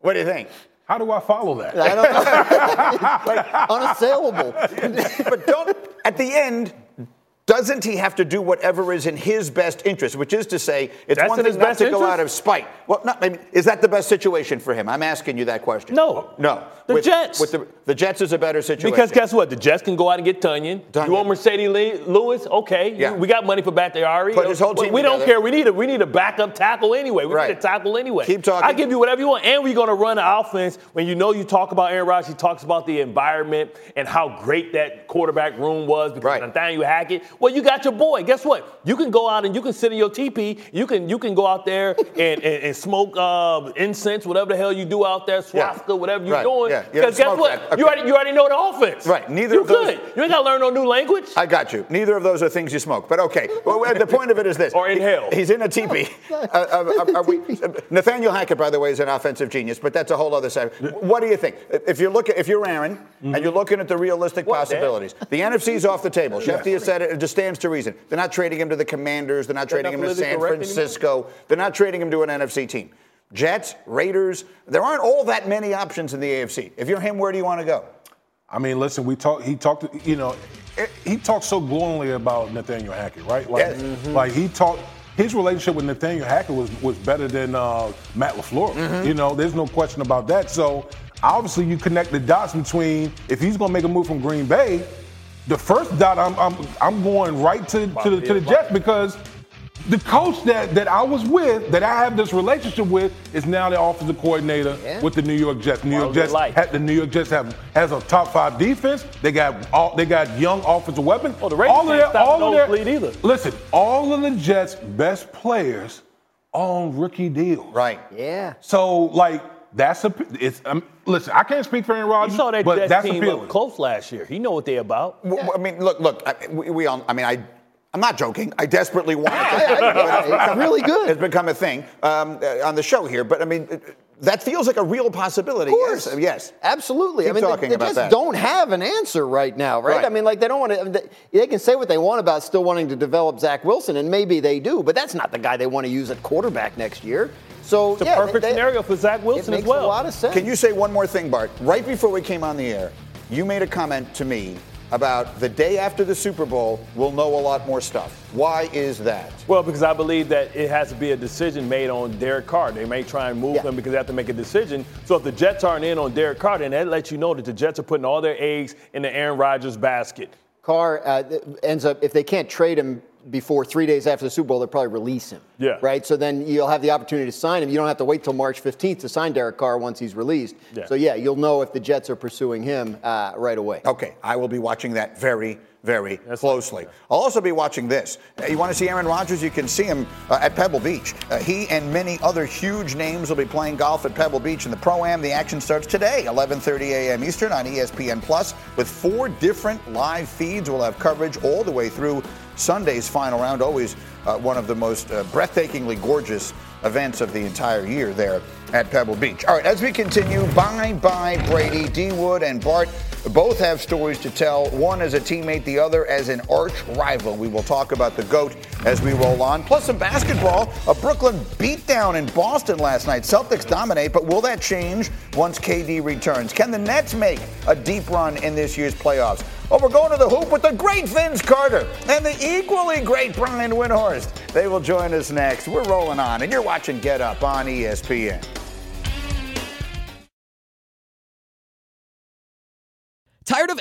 Speaker 1: What do you think?
Speaker 7: How do I follow that?
Speaker 6: I don't know. like, unassailable.
Speaker 1: but don't, at the end, doesn't he have to do whatever is in his best interest? Which is to say, it's
Speaker 2: That's
Speaker 1: one thing not to go out of spite. Well, not, I mean, is that the best situation for him? I'm asking you that question.
Speaker 2: No.
Speaker 1: No.
Speaker 2: The
Speaker 1: With-
Speaker 2: Jets.
Speaker 1: With the, the Jets is a better situation.
Speaker 2: Because guess what? The Jets can go out and get Tonyan.
Speaker 1: Tonyan.
Speaker 2: You want Marcedes Le- Lewis? Okay.
Speaker 1: Yeah.
Speaker 2: We got money for Bakhtiari.
Speaker 1: Put his whole
Speaker 2: We-
Speaker 1: team
Speaker 2: We don't care. We need a we need a backup tackle anyway. We
Speaker 1: Right.
Speaker 2: need a tackle anyway.
Speaker 1: Keep talking.
Speaker 2: I give you whatever you want, and we're gonna run an offense. When you know you talk about Aaron Rodgers, he talks about the environment and how great that quarterback room was because
Speaker 1: Right.
Speaker 2: Nathaniel Hackett. Well, you got your boy. Guess what? You can go out and you can sit in your teepee. You can you can go out there and, and, and smoke uh, incense, whatever the hell you do out there,
Speaker 1: Yeah.
Speaker 2: swastika, whatever you're
Speaker 1: Right.
Speaker 2: doing. Because
Speaker 1: don't
Speaker 2: guess what?
Speaker 1: Okay.
Speaker 2: You already you already know the offense.
Speaker 1: Right. Neither
Speaker 2: you
Speaker 1: of those-
Speaker 2: good. You ain't got to learn no new language.
Speaker 1: I got you. Neither of those are things you smoke. But okay. Well, the point of it is this.
Speaker 2: Or inhale.
Speaker 1: He's in a teepee. Uh, uh, are we- Nathaniel Hackett, by the way, is an offensive genius, but that's a whole other side. What do you think? If you're looking, if you're Aaron and you're looking at the realistic
Speaker 2: What,
Speaker 1: possibilities, the NFC's off the table. Schefty has said it. It just stands to reason. They're not trading him to the Commanders. They're not
Speaker 2: They're
Speaker 1: trading
Speaker 2: not
Speaker 1: him to San
Speaker 2: politically correct
Speaker 1: Francisco. They're not trading him to an NFC team. Jets, Raiders. There aren't all that many options in the AFC. If you're him, where do you want to go?
Speaker 7: I mean, listen, we talked. He talked. You know, eh, he talked so glowingly about Nathaniel Hackett, right? Like,
Speaker 1: Yes.
Speaker 7: like he talked. His relationship with Nathaniel Hackett was was better than uh, Matt LaFleur. You know, there's no question about that. So obviously, you connect the dots between if he's going to make a move from Green Bay. The first dot, I'm I'm, I'm going right to to the, to the Jets because the coach that, that I was with, that I have this relationship with, is now the offensive coordinator
Speaker 6: Yeah.
Speaker 7: with the New York Jets. New York Jets
Speaker 2: like?
Speaker 7: had the New York Jets have has a top five defense. They got all they got young offensive weapons.
Speaker 2: Oh, the Raiders
Speaker 7: all of
Speaker 2: can't
Speaker 7: their,
Speaker 2: stop
Speaker 7: all
Speaker 2: the
Speaker 7: of their,
Speaker 2: either.
Speaker 7: Listen, all of the Jets' best players on rookie deals.
Speaker 1: Right.
Speaker 6: Yeah.
Speaker 7: So like that's a it's um, listen. I can't speak for Aaron
Speaker 2: You
Speaker 7: Rodgers,
Speaker 2: saw that
Speaker 7: but
Speaker 2: Jets
Speaker 7: that's a
Speaker 2: team
Speaker 7: feeling.
Speaker 2: look close last year. He know what they're about.
Speaker 1: I mean, look, look. I, we, we all. I mean, I. I'm not joking. I desperately want it.
Speaker 6: I- I- it's really good.
Speaker 1: It's become a thing um, uh, on the show here, but I mean, that feels like a real possibility.
Speaker 6: Of course.
Speaker 1: Yes. yes.
Speaker 6: Absolutely.
Speaker 1: Keep
Speaker 6: I mean,
Speaker 1: talking
Speaker 6: the, the
Speaker 1: about
Speaker 6: Jets
Speaker 1: that.
Speaker 6: don't have an answer right now, right?
Speaker 1: Right.
Speaker 6: I mean, like they don't want to. They, they can say what they want about still wanting to develop Zach Wilson, and maybe they do, but that's not the guy they want to use at quarterback next year. So
Speaker 2: It's a
Speaker 6: yeah,
Speaker 2: perfect
Speaker 6: they-
Speaker 2: scenario for Zach
Speaker 6: It
Speaker 2: Wilson
Speaker 6: makes
Speaker 2: as well.
Speaker 6: a lot of sense.
Speaker 1: Can you say one more thing, Bart? Right before we came on the air, you made a comment to me about the day after the Super Bowl, we'll know a lot more stuff. Why is that?
Speaker 2: Well, because I believe that it has to be a decision made on Derek Carr. They may try and move
Speaker 6: Yeah.
Speaker 2: him because they have to make a decision. So if the Jets aren't in on Derek Carr, then that lets you know that the Jets are putting all their eggs in the Aaron Rodgers basket.
Speaker 6: Carr uh, ends up if they can't trade him before three days after the Super Bowl, they'll probably release him.
Speaker 2: Yeah.
Speaker 6: Right. So then you'll have the opportunity to sign him. You don't have to wait till March 15th to sign Derek Carr once he's released.
Speaker 2: Yeah.
Speaker 6: So yeah, you'll know if the Jets are pursuing him uh, right away.
Speaker 1: Okay, I will be watching that very, very closely. I'll also be watching this. Uh, You want to see Aaron Rodgers? You can see him uh, at Pebble Beach. Uh, he and many other huge names will be playing golf at Pebble Beach in the Pro Am. The action starts today, 11:30 a.m. Eastern on ESPN Plus, with four different live feeds. We'll have coverage all the way through Sunday's final round. Always uh, one of the most uh, breathtakingly gorgeous events of the entire year there at Pebble Beach. All right, as we continue, bye bye Brady, D Wood, and Bart both have stories to tell. One as a teammate, the other as an arch rival. We will talk about the GOAT as we roll on. Plus some basketball. A Brooklyn beatdown in Boston last night. Celtics dominate, but will that change once KD returns? Can the Nets make a deep run in this year's playoffs? Oh, we're going to the hoop with the great Vince Carter and the equally great Brian Windhorst. They will join us next. We're rolling on, and you're watching Get Up on ESPN.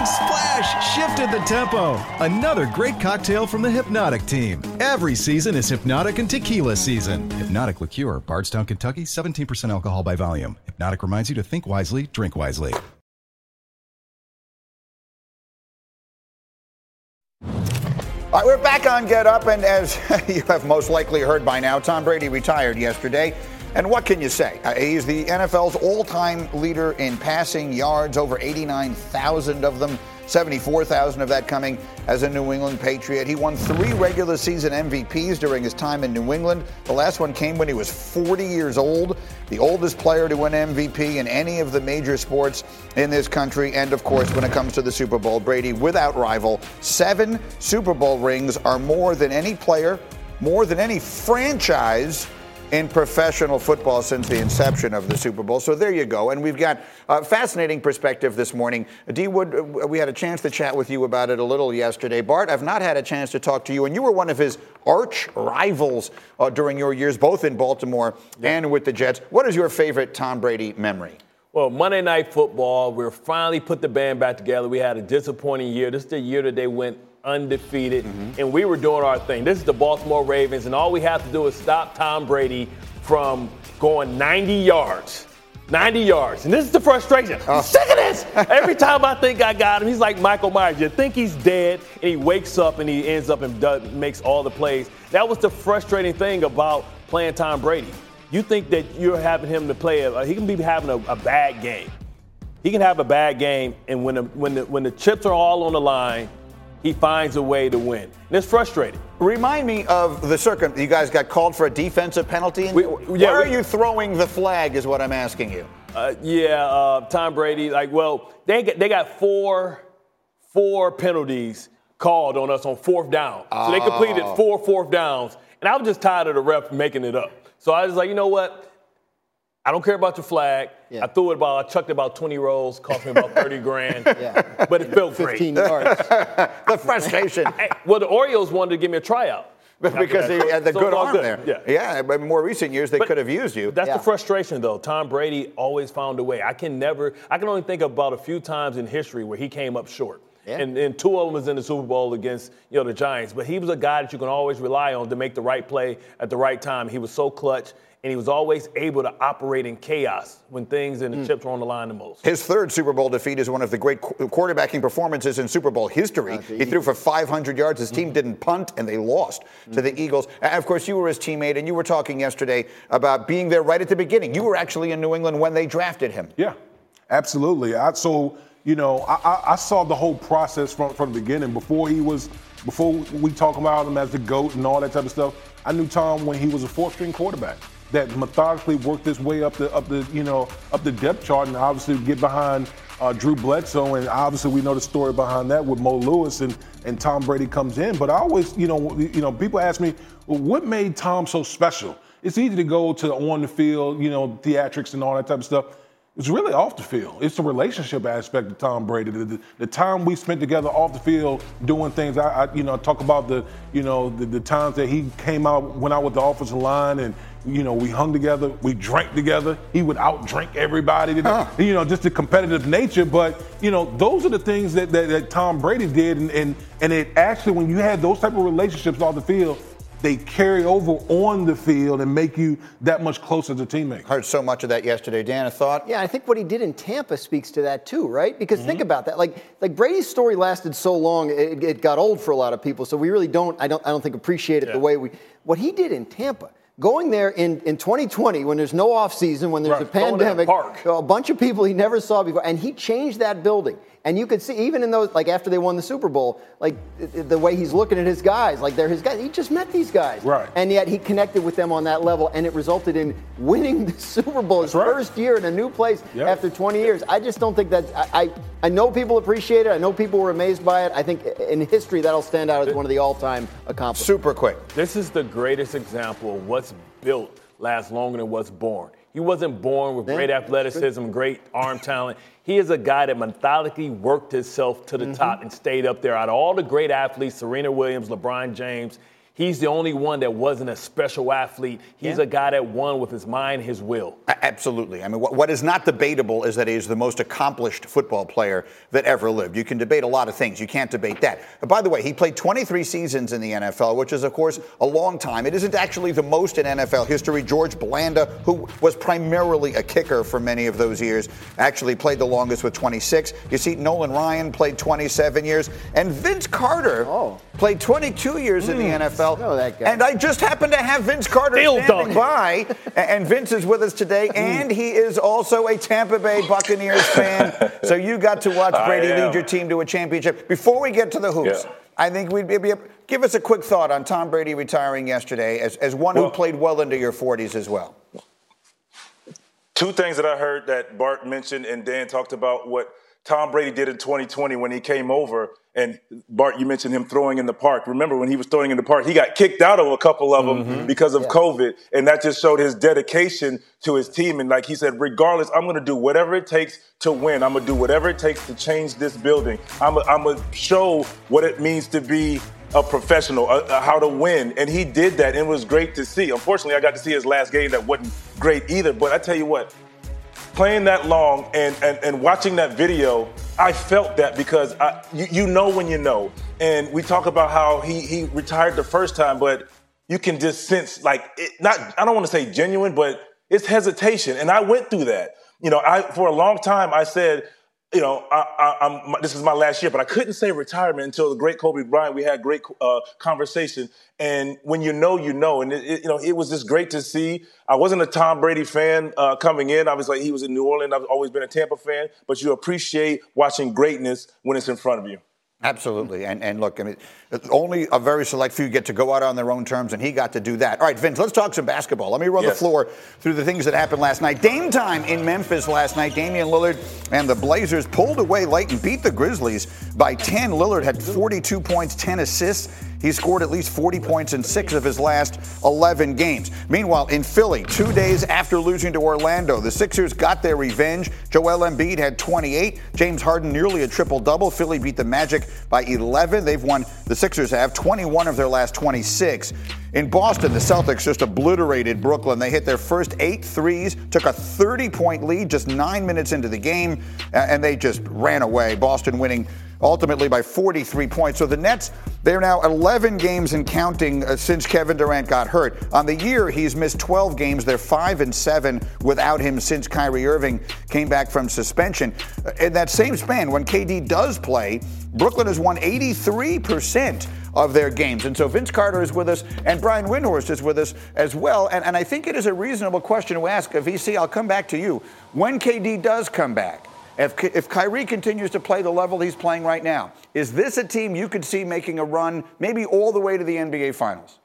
Speaker 10: Playmaking splash shifted the tempo. Another great cocktail from the Hypnotic team. Every season is Hypnotic and Tequila season. Hypnotic Liqueur, Bardstown, Kentucky, 17% alcohol by volume. Hypnotic reminds you to think wisely, drink wisely.
Speaker 1: All right, we're back on Get Up, and as you have most likely heard by now, Tom Brady retired yesterday. And what can you say? Uh, he's the NFL's all time leader in passing yards, over 89,000 of them, 74,000 of that coming as a New England Patriot. He won three regular season MVPs during his time in New England. The last one came when he was 40 years old, the oldest player to win MVP in any of the major sports in this country. And of course, when it comes to the Super Bowl, Brady, without rival, seven Super Bowl rings are more than any player, more than any franchise in professional football since the inception of the Super Bowl. So there you go. And we've got a fascinating perspective this morning. D Wood, we had a chance to chat with you about it a little yesterday. Bart, I've not had a chance to talk to you, and you were one of his arch rivals uh, during your years, both in Baltimore and with the Jets. What is your favorite Tom Brady memory?
Speaker 2: Well, Monday Night Football, we finally put the band back together. We had a disappointing year. This is the year that they went undefeated, mm-hmm. and we were doing our thing. This is the Baltimore Ravens, and all we have to do is stop Tom Brady from going 90 yards. 90 yards. And this is the frustration. Uh. I'm sick of this. Every time I think I got him, he's like Michael Myers. You think he's dead, and he wakes up and he ends up and does, makes all the plays. That was the frustrating thing about playing Tom Brady. You think that you're having him to play, a, he can be having a, a bad game. He can have a bad game, and when the, when, the, when the chips are all on the line, he finds a way to win. And it's frustrating.
Speaker 1: Remind me of the circum. You guys got called for a defensive penalty.
Speaker 2: We- yeah,
Speaker 1: where
Speaker 2: we-
Speaker 1: are you throwing the flag? Is what I'm asking you.
Speaker 2: Uh, yeah, uh, Tom Brady. Like, well, they they got four four penalties called on us on fourth down. So they completed
Speaker 1: Oh.
Speaker 2: four fourth downs, and I was just tired of the ref making it up. So I was like, you know what? I don't care about your flag.
Speaker 6: Yeah.
Speaker 2: I threw it about, I chucked it about 20 rolls, cost me about 30 grand.
Speaker 6: Yeah.
Speaker 2: But it felt
Speaker 6: 15
Speaker 2: great.
Speaker 6: yards.
Speaker 1: The frustration.
Speaker 2: Hey, well, the Orioles wanted to give me a tryout.
Speaker 1: Because he had the
Speaker 2: So
Speaker 1: good arm there.
Speaker 2: Yeah.
Speaker 1: yeah. But in more recent years, they
Speaker 2: But
Speaker 1: could have used you.
Speaker 2: That's
Speaker 6: Yeah.
Speaker 2: the frustration, though. Tom Brady always found a way. I can never, I can only think about a few times in history where he came up short.
Speaker 6: Yeah.
Speaker 2: And, and two of them was in the Super Bowl against you know the Giants. But he was a guy that you can always rely on to make the right play at the right time. He was so clutch, and he was always able to operate in chaos when things and the hmm. chips were on the line the most.
Speaker 1: His third Super Bowl defeat is one of the great qu- quarterbacking performances in Super Bowl history. He threw for 500 yards. His team hmm. didn't punt, and they lost to the hmm. Eagles. And of course, you were his teammate, and you were talking yesterday about being there right at the beginning. You were actually in New England when they drafted him.
Speaker 7: Yeah. Absolutely. I, so you know, I, I, saw the whole process from from the beginning. Before he was, before we talk about him as the goat and all that type of stuff. I knew Tom when he was a fourth string quarterback that methodically worked his way up the up the you know up the depth chart and obviously get behind uh, Drew Bledsoe and obviously we know the story behind that with Mo Lewis and and Tom Brady comes in. But I always you know you know people ask me well, what made Tom so special. It's easy to go to on the field you know theatrics and all that type of stuff. It's really off the field. It's the relationship aspect of Tom Brady. The, the, the time we spent together off the field doing things. I, I you know talk about the you know the, the times that he came out went out with the offensive line and you know, we hung together, we drank together. He would out drink everybody, huh. you know, just the competitive nature. But, you know, those are the things that, that, that Tom Brady did. And, and, and it actually, when you had those type of relationships off the field, they carry over on the field and make you that much closer to teammates.
Speaker 1: Heard so much of that yesterday. Dan, a thought?
Speaker 6: Yeah, I think what he did in Tampa speaks to that too, right? Because mm-hmm. think about that. Like, like Brady's story lasted so long, it, it, got old for a lot of people. So we really don't, I don't, I don't think appreciate it yeah. the way we. What he did in Tampa going there in, in 2020 when there's no off season, when there's right. a pandemic, a bunch of people he never saw before, and he changed that building. And you could see even in those, like after they won the Super Bowl, like the way he's looking at his guys, like they're his guys. He just met these guys,
Speaker 7: right?
Speaker 6: And yet he connected with them on that level, and it resulted in winning the Super Bowl his right. first year in a new place yep. after 20 years. I just don't think that I, I I know people appreciate it. I know people were amazed by it. I think in history that'll stand out as one of the all-time accomplishments.
Speaker 1: Super quick.
Speaker 2: This is the greatest example of what's built lasts longer than what's born. He wasn't born with great athleticism, great arm talent. He is a guy that methodically worked himself to the mm-hmm. top and stayed up there. Out of all the great athletes, Serena Williams, LeBron James, He's the only one that wasn't a special athlete. He's yeah. a guy that won with his mind, his will.
Speaker 1: Absolutely. I mean, what is not debatable is that he is the most accomplished football player that ever lived. You can debate a lot of things. You can't debate that. But by the way, he played 23 seasons in the NFL, which is, of course, a long time. It isn't actually the most in NFL history. George Blanda, who was primarily a kicker for many of those years, actually played the longest with 26. You see, Nolan Ryan played 27 years, and Vince Carter oh. played 22 years mm. in the hmm. NFL.
Speaker 6: Know that guy.
Speaker 1: And I just happen to have Vince Carter Still standing by, and Vince is with us today, and he is also a Tampa Bay Buccaneers fan. so you got to watch Brady lead your team to a championship. Before we get to the hoops, yeah. I think we'd be able, give us a quick thought on Tom Brady retiring yesterday as, as one well, who played well into your 40s as well.
Speaker 13: Two things that I heard that Bart mentioned and Dan talked about what Tom Brady did in 2020 when he came over. And Bart, you mentioned him throwing in the park. Remember when he was throwing in the park, he got kicked out of a couple of them mm-hmm. because of yeah. COVID. And that just showed his dedication to his team. And like he said, regardless, I'm going to do whatever it takes to win. I'm going to do whatever it takes to change this building. I'm going to show what it means to be a professional, uh, uh, how to win. And he did that. And it was great to see. Unfortunately, I got to see his last game that wasn't great either. But I tell you what, playing that long and, and, and watching that video, I felt that because I, you, you know when you know. And we talk about how he, he retired the first time, but you can just sense like it, not I don't want to say genuine, but it's hesitation. And I went through that. You know, I for a long time I said you know, I, am this is my last year, but I couldn't say retirement until the great Kobe Bryant. We had great uh, conversation, and when you know, you know, and it, it, you know, it was just great to see. I wasn't a Tom Brady fan uh, coming in. I was like, he was in New Orleans. I've always been a Tampa fan, but you appreciate watching greatness when it's in front of you.
Speaker 1: Absolutely. And, and look, I mean, only a very select few get to go out on their own terms, and he got to do that. All right, Vince, let's talk some basketball. Let me run yes. the floor through the things that happened last night. Dame time in Memphis last night. Damian Lillard and the Blazers pulled away late and beat the Grizzlies by 10. Lillard had 42 points, 10 assists. He scored at least 40 points in six of his last 11 games. Meanwhile, in Philly, two days after losing to Orlando, the Sixers got their revenge. Joel Embiid had 28. James Harden nearly a triple double. Philly beat the Magic by 11. They've won, the Sixers have 21 of their last 26. In Boston, the Celtics just obliterated Brooklyn. They hit their first eight threes, took a 30 point lead just nine minutes into the game, and they just ran away. Boston winning ultimately by 43 points. So the Nets, they're now 11 games and counting uh, since Kevin Durant got hurt. On the year, he's missed 12 games. They're 5 and 7 without him since Kyrie Irving came back from suspension. Uh, in that same span, when KD does play, Brooklyn has won 83% of their games. And so Vince Carter is with us, and Brian Windhorst is with us as well. And, and I think it is a reasonable question to ask. A VC, I'll come back to you. When KD does come back, If, if Kyrie continues to play the level he's playing right now, is this a team you could see making a run, maybe all the way to the NBA Finals?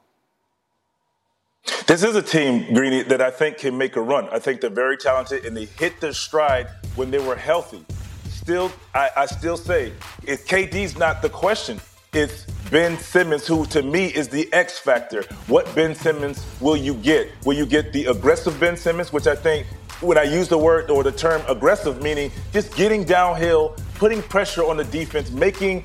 Speaker 13: This is a team, Greeny, that I think can make a run. I think they're very talented and they hit their stride when they were healthy. Still, I, I still say, if KD's not the question, it's Ben Simmons, who to me is the X factor. What Ben Simmons will you get? Will you get the aggressive Ben Simmons, which I think when I use the word or the term aggressive, meaning just getting downhill, putting pressure on the defense, making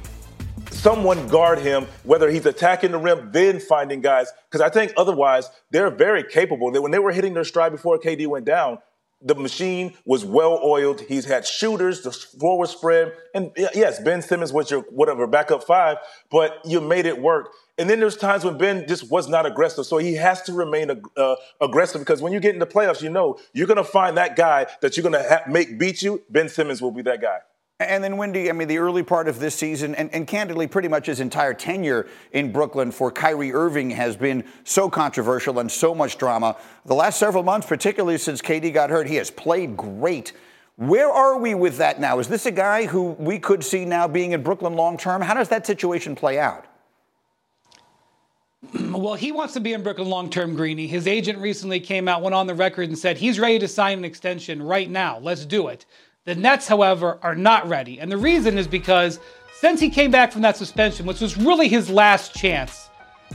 Speaker 13: someone guard him, whether he's attacking the rim, then finding guys. Because I think otherwise, they're very capable. When they were hitting their stride before KD went down, the machine was well oiled. He's had shooters, the floor was spread. And yes, Ben Simmons was your whatever backup five, but you made it work. And then there's times when Ben just was not aggressive. So he has to remain uh, aggressive because when you get into playoffs, you know you're going to find that guy that you're going to ha- make beat you. Ben Simmons will be that guy.
Speaker 1: And then, Windy, I mean, the early part of this season, and, and, candidly, pretty much his entire tenure in Brooklyn for Kyrie Irving has been so controversial and so much drama. The last several months, particularly since KD got hurt, he has played great. Where are we with that now? Is this a guy who we could see now being in Brooklyn long term? How does that situation play out?
Speaker 14: Well, he wants to be in Brooklyn long term, Greeny. His agent recently came out, went on the record, and said he's ready to sign an extension right now. Let's do it. The Nets, however, are not ready. And the reason is because since he came back from that suspension, which was really his last chance,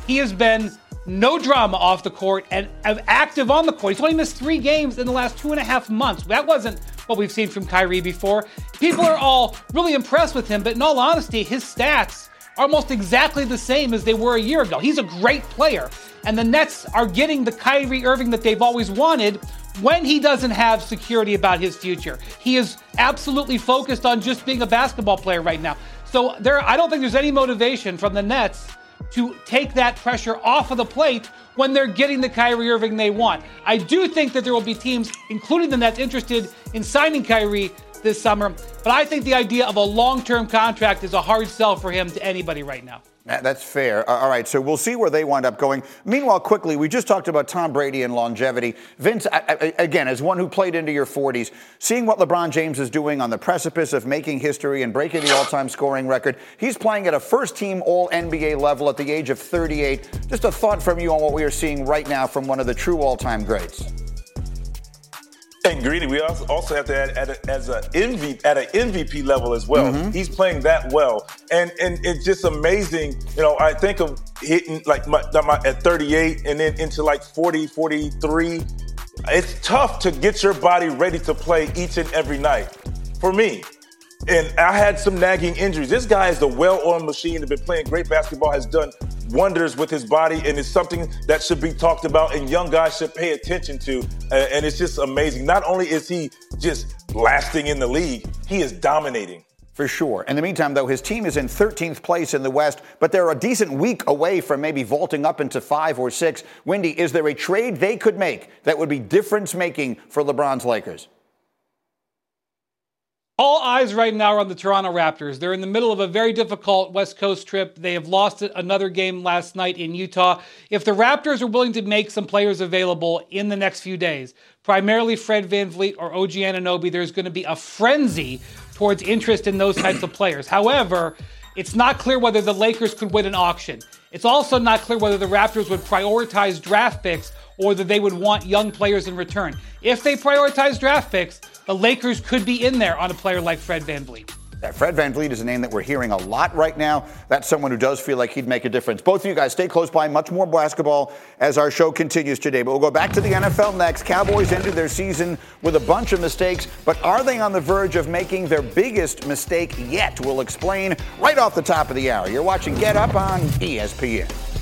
Speaker 14: he has been no drama off the court and active on the court. He's only missed three games in the last two and a half months. That wasn't what we've seen from Kyrie before. People are all really impressed with him, but in all honesty, his stats are almost exactly the same as they were a year ago. He's a great player. And the Nets are getting the Kyrie Irving that they've always wanted when he doesn't have security about his future. He is absolutely focused on just being a basketball player right now. So there I don't think there's any motivation from the Nets to take that pressure off of the plate when they're getting the Kyrie Irving they want. I do think that there will be teams, including the Nets, interested in signing Kyrie this summer, but I think the idea of a long term contract is a hard sell for him to anybody right now.
Speaker 1: That's fair. All right, so we'll see where they wind up going. Meanwhile, quickly, we just talked about Tom Brady and longevity. Vince, again, as one who played into your 40s, seeing what LeBron James is doing on the precipice of making history and breaking the all time scoring record, he's playing at a first team All NBA level at the age of 38. Just a thought from you on what we are seeing right now from one of the true all time greats.
Speaker 13: And Greeny, we also have to add, add a, as a MVP at an MVP level as well. Mm-hmm. He's playing that well, and and it's just amazing. You know, I think of hitting like my, my, at 38 and then into like 40, 43. It's tough to get your body ready to play each and every night. For me, and I had some nagging injuries. This guy is a well-oiled machine. Has been playing great basketball. Has done wonders with his body, and it's something that should be talked about, and young guys should pay attention to. and it's just amazing. Not only is he just lasting in the league, he is dominating.
Speaker 1: For sure. In the meantime, though, his team is in 13th place in the West, but they're a decent week away from maybe vaulting up into five or six. Windy, is there a trade they could make that would be difference making for LeBron's Lakers?
Speaker 14: All eyes right now are on the Toronto Raptors. They're in the middle of a very difficult West Coast trip. They have lost another game last night in Utah. If the Raptors are willing to make some players available in the next few days, primarily Fred VanVleet or OG Anunoby, there's going to be a frenzy towards interest in those types of players. However, it's not clear whether the Lakers could win an auction. It's also not clear whether the Raptors would prioritize draft picks or that they would want young players in return. If they prioritize draft picks, the Lakers could be in there on a player like Fred VanVleet.
Speaker 1: Yeah, Fred Van VanVleet is a name that we're hearing a lot right now. That's someone who does feel like he'd make a difference. Both of you guys stay close by. Much more basketball as our show continues today. But we'll go back to the NFL next. Cowboys ended their season with a bunch of mistakes, but are they on the verge of making their biggest mistake yet? We'll explain right off the top of the hour. You're watching Get Up on ESPN.